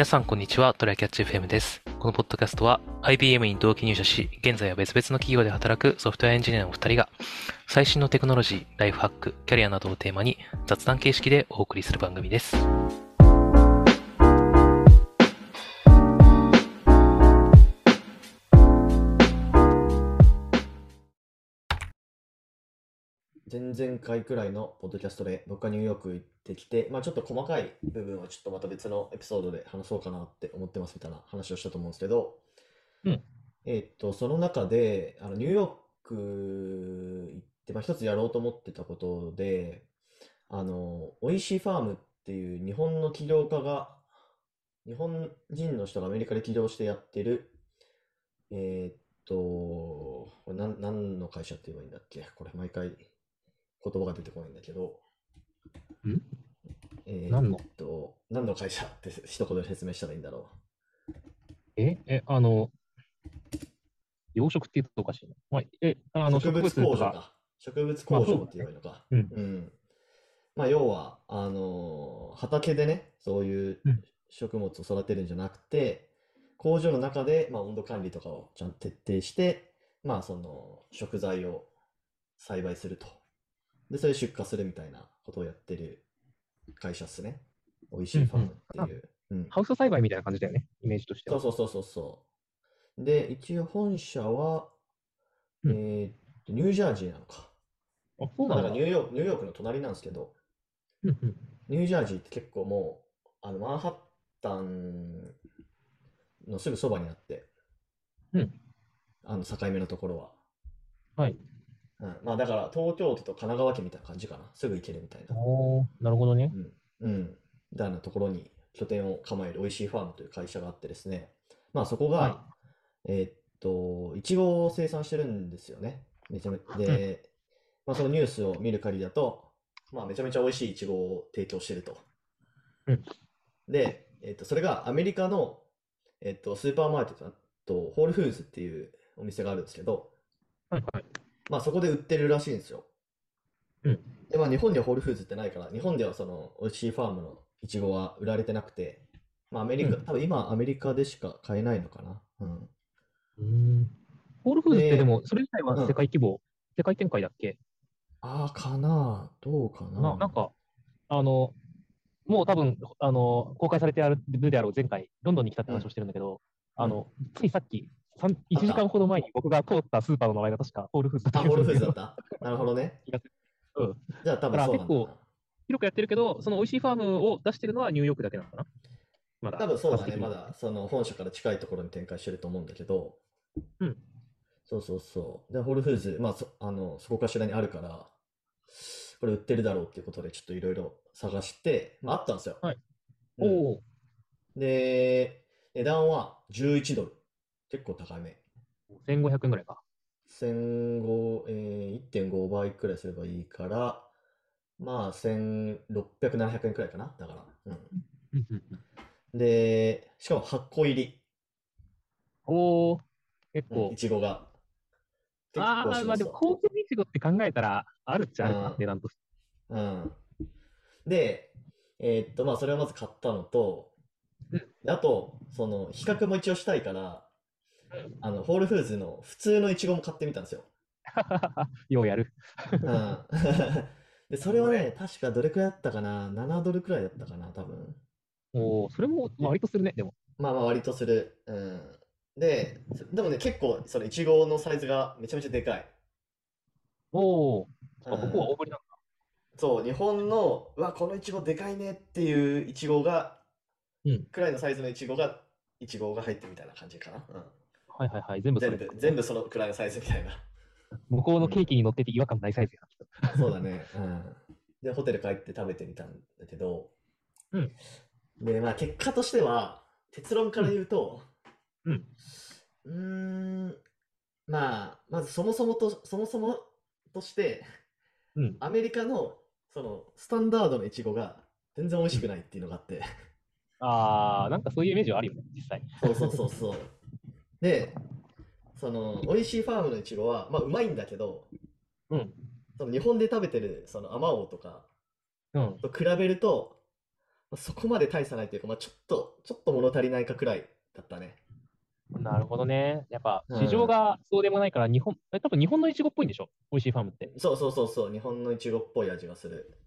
皆さん、こんにちは。トライキャッチ FM です。このポッドキャストは IBM に同期入社し、現在は別々の企業で働くソフトウェアエンジニアのお二人が、最新のテクノロジー、ライフハック、キャリアなどをテーマに雑談形式でお送りする番組です。前々回くらいのポッドキャストで僕がニューヨーク行ってきて、まあちょっと細かい部分はちょっとまた別のエピソードで話そうかなって思ってますみたいな話をしたと思うんですけど、うん。えーっと、その中で、あの、ニューヨーク行って、まあ一つやろうと思ってたことで、あの、おいしいファームっていう日本の起業家が、日本人の人がアメリカで起業してやってる、えーっと、これ何の会社って言えばいいんだっけ？これ毎回言葉が出てこないんだけど、ん？えー何のっと、何の会社？って一言で説明したらいいんだろえ、え、あの、養殖って言うとおかしいな。まあ、え、あう。の、植物工場か。植物工場って言えばいいのか。うんうん。まあ、要は、あのー畑でね、そういううん食物を育てるんじゃなくて、工場の中で、まあ、温度管理とかをちゃんと徹底して、まあ、その、食材を栽培すると。で、それで出荷するみたいなことをやってる会社っすね。美味しいファームっていう。うん。ハウス栽培みたいな感じだよね、イメージとしては。そうそうそうそう。で、一応本社は、うんえーっと、ニュージャージーなのか。あ、そうまあ、なんだ。ニューヨーク、ニューヨークの隣なんですけど、うんうんニュージャージーって結構もう、あの、マンハッタンのすぐそばにあって、うんあの、境目のところは。はい。うん、まあ、だから、東京都と神奈川県みたいな感じかな。すぐ行けるみたいな。おー、なるほどね。うん。うん。みたいなところに拠点を構える美味しいファームという会社があってですね。まあそこが、はえーっと、いちごを生産してるんですよね。めちゃめで、まあそのニュースを見る限りだと、まあめちゃめちゃ美味しいいちごを提供してると。うんで、えーっと、それがアメリカの、えーっと、スーパーマーケットと、ホールフーズっていうお店があるんですけど、はいはい。まあそこで売ってるらしいんですよ。うんで、まあ日本ではホールフーズってないから、日本ではその美味しいファームのイチゴは売られてなくて、まあアメリカ、うん多分今アメリカでしか買えないのかな。うん。うーん。ホールフーズってででも、それ自体はうん世界規模、世界展開だっけ？ああ、かなどうかなななんか、あの、もう多分、あの、公開されてあるであろう前回、ロンドンに来たって話をしてるんだけど、うんあの、ついさっき、1時間ほど前に僕が通ったスーパーの名前が確かホールフーズだったホールフーズだっどたなるほどね。うん。じゃあ多分そうなんだな。広くやってるけど、その美味しいファームを出してるのはニューヨークだけなのかな？まだ。多分そうだね。まだその本社から近いところに展開してると思うんだけど、うん。そうそうそう。で、ホールフーズ、まあそ、あの、そこかしらにあるから、これ売ってるだろうっていうことでちょっといろいろ探して、まああったんですよ。はいうんおお、で、値段は11ドル。結構高め。1500円ぐらいか。1005、えー、1.5倍くらいすればいいから、まあ、1600、700円くらいかな。だから。うん。で、しかも8個入り。おお、結うん構い。ちごが。結ああ、まあでも、高級いちごって考えたら、あるっちゃあるかうん、値段として。うん。で、えーっと、まあ、それをまず買ったのと、うんであと、その、比較も一応したいから、あの、ホールフーズの普通のいちごも買ってみたんですよ。ようやる。うん。で、それはね、確かどれくらいだったかな ?7 ドルくらいだったかな多分。おお、それも割とするね、でも。まあまあ割とする。うん。で、でもね、結構、そのいちごのサイズがめちゃめちゃでかい。おお、うんあここは大ぶりなんだ。そう、日本の、うわ、このいちごでかいねっていういちごが、うんくらいのサイズのいちごが、いちごが入ってるみたいな感じかな。うん。はいはいはい、全部それ。全部、全部そのくらいのサイズみたいな。向こうのケーキに乗ってて違和感ないサイズやな、きっと。そうだね。うん。で、ホテル帰って食べてみたんだけど、うん。で、まあ結果としては、結論から言うと、うん。うーん、まあ、まずそもそもと、そもそもとして、うん。アメリカの、その、スタンダードのイチゴが全然美味しくないっていうのがあって、ああ、なんかそういうイメージはあるよね、実際。そうそうそうそう。で、その、美味しいファームのイチゴは、まあ、うまいんだけど、うん。その日本で食べてる、その、アマオとかうん。と比べると、まあそこまで大差ないというか、まあ、ちょっと、ちょっと物足りないかくらいだったね。なるほどね。やっぱうん市場がそうでもないから、日本、え、多分日本のイチゴっぽいんでしょ？美味しいファームって。そうそうそうそう、日本のいちごっぽい味がする。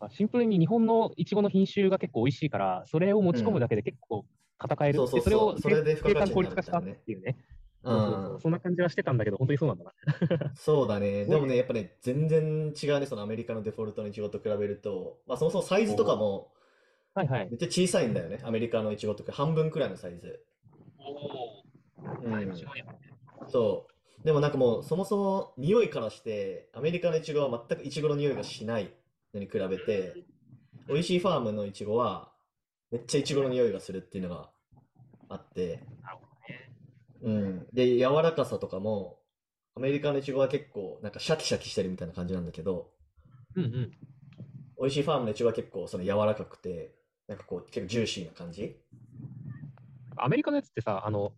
あシンプルに日本のイチゴの品種が結構美味しいから、それを持ち込むだけで結構戦える。そうそうそうでそれを生産効率化したっていうね。う。ん。そんな感じはしてたんだけど、本当にそうなんだな。そうだね。でもね、やっぱね、全然違うね、そのアメリカのデフォルトのイチゴと比べると、まあそもそもサイズとかもはいはい。めっちゃ小さいんだよね。アメリカのイチゴとか半分くらいのサイズ。おうんだいぶ違うねそう。でもなんかもうそもそも匂いからして、アメリカのイチゴは全くイチゴの匂いがしないのに比べて、美味しいファームのイチゴはめっちゃイチゴの匂いがするっていうのがあって、なるほどね。うん。で、柔らかさとかも、アメリカのイチゴは結構なんかシャキシャキしてるみたいな感じなんだけど、うんうん。美味しいファームのイチゴは結構その柔らかくて、なんかこう結構ジューシーな感じ。アメリカのやつってさ、あの、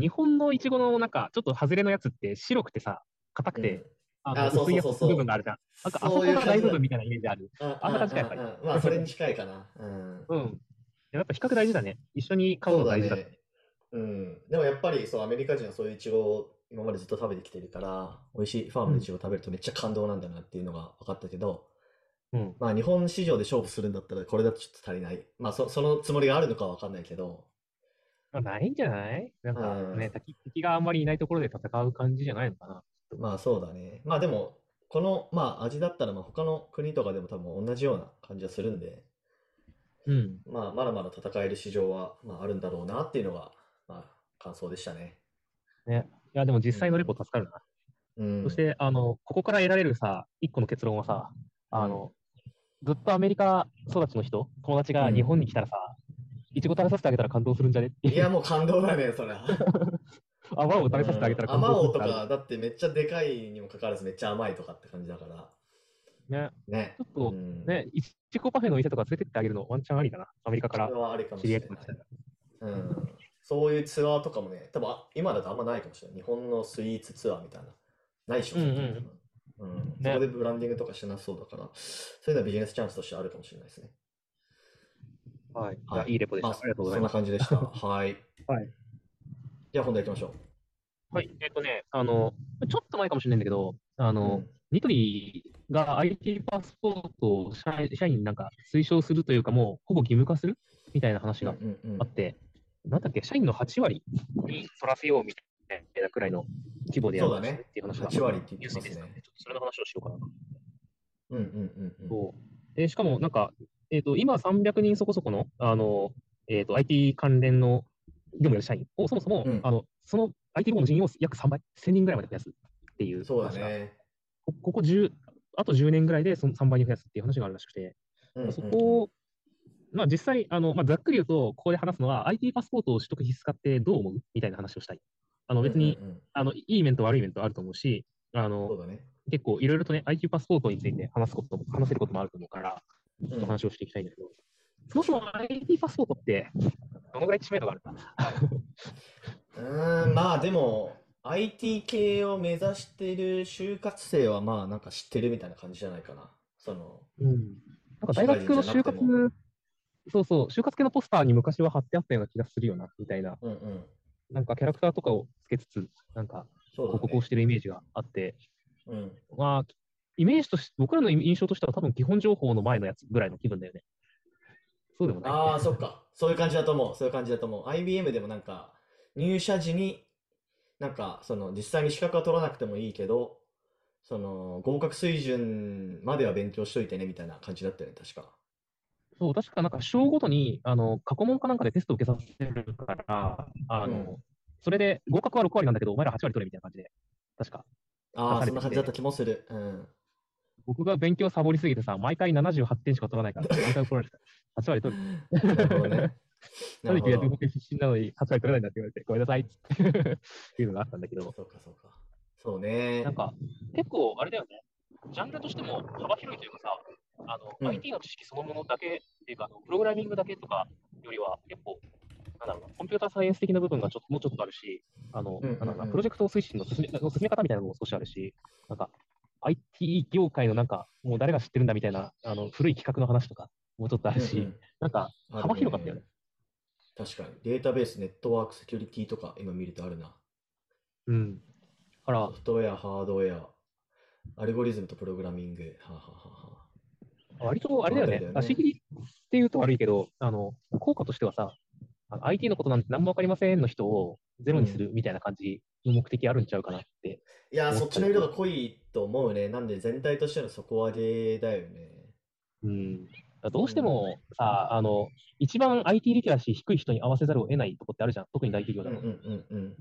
日本のイチゴのなんか、ちょっと外れのやつって白くてさ、硬くて、うんああそうそうそうそう部分があるじゃん。なんかあそこが大部分みたいなイメージある。ああかやっぱりあああまあ、それに近いかな。うん。うん。やっぱ比較大事だね。一緒に買うの大事だ。そうだね。うん。でもやっぱりそう、アメリカ人はそういうイチゴを今までずっと食べてきてるから、美味しいファームのイチゴを食べるとめっちゃ感動なんだなっていうのが分かったけど、うん。まあ日本市場で勝負するんだったらこれだとちょっと足りない。まあそ、そのつもりがあるのかは分かんないけど、まあ、ないんじゃない？なんかうんね、敵敵があんまりいないところで戦う感じじゃないのかな。まあそうだね。まあでも、この、まあ味だったらまあ他の国とかでも多分同じような感じはするんで、うん。まあまだまだ戦える市場はまああるんだろうなっていうのが、まあ感想でしたね。ね。いや、でも実際のレポ助かるな。うん。そして、あの、ここから得られるさ、一個の結論はさ、あの、ずっとアメリカ育ちの人、友達が日本に来たらさ、いちご食べさせてあげたら感動するんじゃね？いやもう感動だね、それは。アマオを食べさせてあげたら感動するんだか、だってめっちゃでかいにもかかわらずめっちゃ甘いとかって感じだから。ね。ね。ちょっと、うんね、いちごパフェの店とか連れてってあげるのワンチャンありだな。アメリカからそれはありかもしれない。ら。うん。そういうツアーとかもね、多分あ今だとあんまないかもしれない。日本のスイーツツアーみたいな。ないっしょ、うんうんうん。ねそこでブランディングとかしてなさそうだから、そういうのはビジネスチャンスとしてあるかもしれないですね。はい。はいい、いいレポでした。まありがとうございそんなます。感じでした。はい。はい。じゃあ本題行きましょはい。えっ、とね、あの、ちょっと前かもしれないんだけど、あう。の、ニトリが IT パスポートを社社員になんか推奨するというか、もうほぼ義務化するみたいな話がうんうんうんあって、なんだっけ、社員の8割にそらせようみたいなくらいの規模でやるっていう話が8割ってニ言ってますねちょっとそれの話をしようかなと。うんうんうんうん。そうでしかも、なんか、えっ、と、今300人そこそこの、あの、えっ、と、IT 関連の業務やる社員を、そもそも、うんあの、その IT 部門の人員を約3倍、1000人ぐらいまで増やすっていうそうだね。こここ10、あと10年ぐらいでその3倍に増やすっていう話があるらしくて、うんうんうん。そこを、まあ実際、あの、まあざっくり言うと、ここで話すのは、IT パスポートを取得必須化ってどう思うみたいな話をしたい。あの、別に、うんうんうん。あの、いい面と悪い面とあると思うし、あの、だね。結構いろいろとね、IT パスポートについて話すことも、話せることもあると思うから、ちょっと話をしていきたいんだけど、そもそも IT パスポートって、どのぐらい知名度があるか。うーん、まあでも、IT 系を目指している就活生はまあなんか知ってるみたいな感じじゃないかな。その、うん。なんか大学の就活、そうそう、就活系のポスターに昔は貼ってあったような気がするよな、みたいな。うんうん。なんかキャラクターとかをつけつつ、なんかそうだ広告をね。してるイメージがあって、うん。まあ、イメージとして、僕らの印象としては多分基本情報の前のやつぐらいの気分だよね。そうでもない。ああ、そっか。そういう感じだと思う。そういう感じだと思う。IBM でもなんか、入社時に、なんか、その、実際に資格は取らなくてもいいけど、その、合格水準までは勉強しといてね、みたいな感じだったよね、確か。そう、確かなんか章ごとに、あの、過去問かなんかでテストを受けさせるから、あの、うんそれで合格は6割なんだけど、お前ら8割取れみたいな感じで、確か。ああ、そんな感じだった気もする。うん。僕が勉強サボりすぎてさ、毎回78点しか取らないから、毎回怒られてた。8割取る。なるほどね。な何るほど。かやって僕必死なのに8割取れないんだって言われて、ごめんなさいっていうのがあったんだけど、そうか、そうか。そうねなん。か、結構、あれだよね、ジャンルとしても幅広いというかさ、あの、うん IT の知識そのものだけっていうか、あのプログラミングだけとかよりは、結構、なんだろうな、コンピューターサイエンス的な部分がちょっともうちょっとあるし、あの、うんうんうんなんだろうな、プロジェクト推進の進め進め方みたいなのも少しあるし、なんか、IT 業界のなんか、もう誰が知ってるんだみたいな、あの、古い企画の話とか、もうちょっとあるし、うんなんかある幅広かったよね。確かに。データベース、ネットワーク、セキュリティとか今見るとあるな。うん。だからソ、フトウェア、ハードウェア、アルゴリズムとプログラミング。はあ、はあはあは割とあれだよねあれだよ。ね足切りっていうと悪いけど、あの、効果としてはさ、IT のことなんて何もわかりませんの人をゼロにするみたいな感じの目的あるんちゃうかなって。いや、思ったそっちの色が濃いと思うね。なんで全体としての底上げだよね。うん。どうしてもさ、あの、一番 IT リテラシー低い人に合わせざるを得ないとこってあるじゃん。特に大企業だと。うんうんうんうん。っ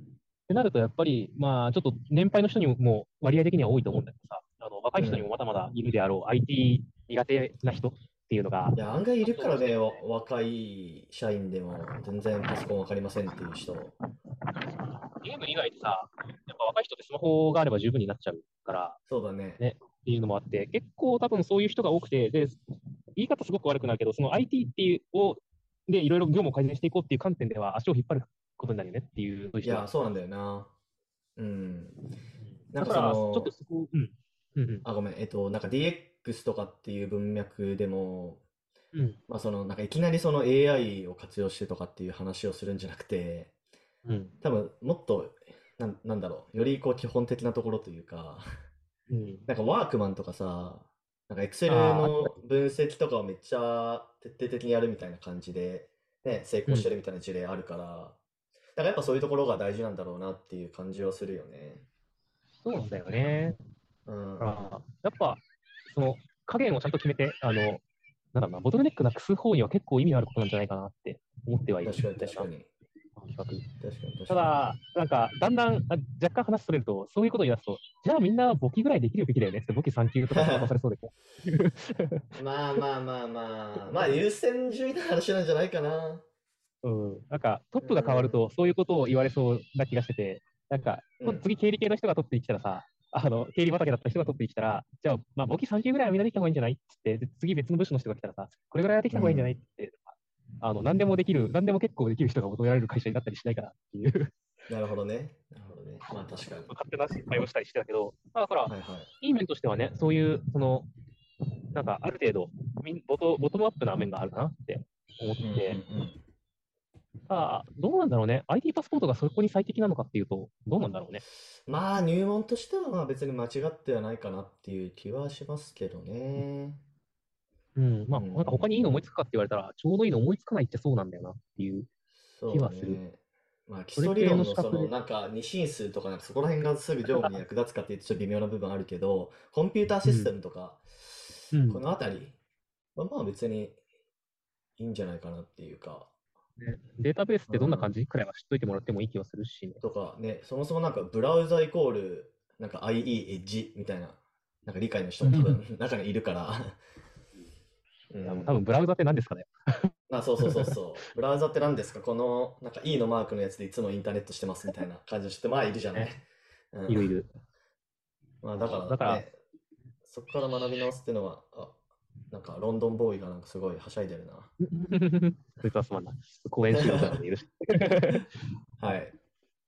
てなると、やっぱり、まあ、ちょっと年配の人にも割合的には多いと思うんだけどさ、あの若い人にもまだまだいるであろう、IT 苦手な人っていうのがい、や、案外いるからね、わ若い社員でも全然パソコンわかりませんっていう人。ゲーム以外でさ、やっぱ若い人ってスマホがあれば十分になっちゃうからそうだね。ねっていうのもあって、結構多分そういう人が多くて、で、言い方すごく悪くなるけど、その IT っていうを、で、いろいろ業務を改善していこうっていう観点では足を引っ張ることになるよねっていう、いや、そうなんだよな。うん。なんかそのょっとそこ、うん。うんうん。あ、ごめん。えっと、なんか DX とかっていう文脈でも、うん。まあその、なんかいきなりその AI を活用してとかっていう話をするんじゃなくて、うん。多分もっと、なん、なんだろう、よりこう基本的なところというか、うん。なんかワークマンとかさ、なんか Excel の分析とかをめっちゃ徹底的にやるみたいな感じで、ね、成功してるみたいな事例あるから、だからやっぱそういうところが大事なんだろうなっていう感じはするよね。そうなんだよね。うん。だからやっぱ、その、加減をちゃんと決めて、あの、なんだろうな、ボトルネックなくす方には結構意味のあることなんじゃないかなって思ってはいる。確かに確かに。比較確かに確かに。ただ、なんか、だんだん、あ若干話それると、そういうことを言い出すと、じゃあみんな簿記ぐらいできるべきだよねって、簿記3級とか渡されそうで。まあまあまあまあ、まあ優先順位の話なんじゃないかな。うん。なんか、トップが変わると、そういうことを言われそうな気がしてて、なんか、うん次、経理系の人が取ってきたらさ、あの、経理畑だった人が取ってきたら、じゃあ、まあ、簿記3級ぐらいはみんなできた方がいいんじゃないって次別の部署の人が来たらさ、これぐらいはできた方がいいんじゃないって、あの、何でもできる、何でも結構できる人が求められる会社になったりしないかなっていう、なるほどね。なるほどね。まあ確かに。勝手な失敗をしたりしてたけど、まあ、だから、はいはい。いい面としてはね、そういう、その、なんか、ある程度みんボト、ボトムアップな面があるかなって思って、うんうんうんあどうなんだろうね。IT パスポートがそこに最適なのかっていうと、どうなんだろうね。まあ入門としてはまあ別に間違ってはないかなっていう気はしますけどね。うん。まあ、うんなんか他にいいの思いつくかって言われたら、ちょうどいいの思いつかないってそうなんだよなっていう。気はするね。まあ基礎理論のそのなんか二進数とかなんかそこら辺がすぐ業務に役立つかっていうとちょっと微妙な部分あるけど、コンピューターシステムとか、うんこのあたりはまあ別にいいんじゃないかなっていうか、ねデータベースってどんな感じ？くらいは知っといてもらってもいい気はするしね。とかね、そもそもなんかブラウザイコールなんか IE エッジみたいな、なんか理解の人も多分中にいるから。多分ブラウザって何ですかね？あ、そうそうそうそう。ブラウザって何ですか？この、なんか E のマークのやつでいつもインターネットしてますみたいな感じの人、まあいるじゃない。うんいるいる。まあだから、ね、だからそこから学び直すっていうのは、あ、なんかロンドンボーイがなんかすごいはしゃいでるな。そいつはすまんな。公演しようかいるし。はい。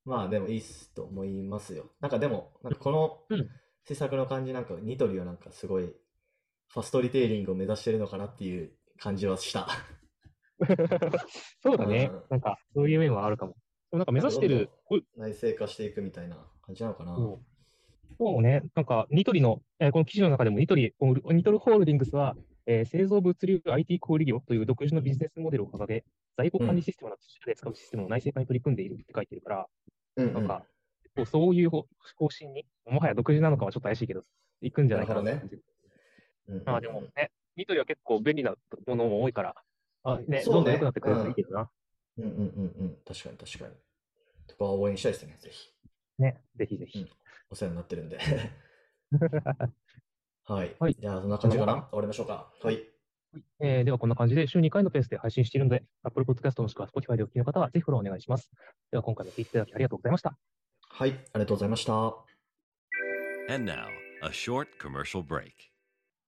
まあでもいいっすと思いますよ。なんかでも、なんかこのうん施策の感じなんかニトリはなんかすごいファストリテイリングを目指してるのかなっていう感じはした。そうだねうん。なんか、そういう面はあるかも。でもなんか目指してる、内製化していくみたいな感じなのかな。そうね、なんか、ニトリの、えーこの記事の中でもニトリ、ニトリホールディングスは、えー製造物流 IT 小売業という独自のビジネスモデルを掲げ、在庫管理システムなど自社で使うシステムの内製化に取り組んでいるって書いてるから、うんうんなんか、そういう方方針に、もはや独自なのかはちょっと怪しいけど、行くんじゃないかなって感じ。うんうんまあでもね、ニトリは結構便利なものも多いから、あね、ねどんどん良くなってくれるといいけどな。うんうんうんうん。確かに確かに。とかは応援したいですね、ぜひ。ね、ぜひぜひ。お世話になってるんで。はい。はいじゃあ、そんな感じかな？終わりましょうか。はい。えーではこんな感じで週2回のペースで配信しているので、Apple Podcast もしくは Spotify でお聞きの方はぜひフォローお願いします。では今回も聞いていただきありがとうございました。はい。ありがとうございました。And now, a short commercial break.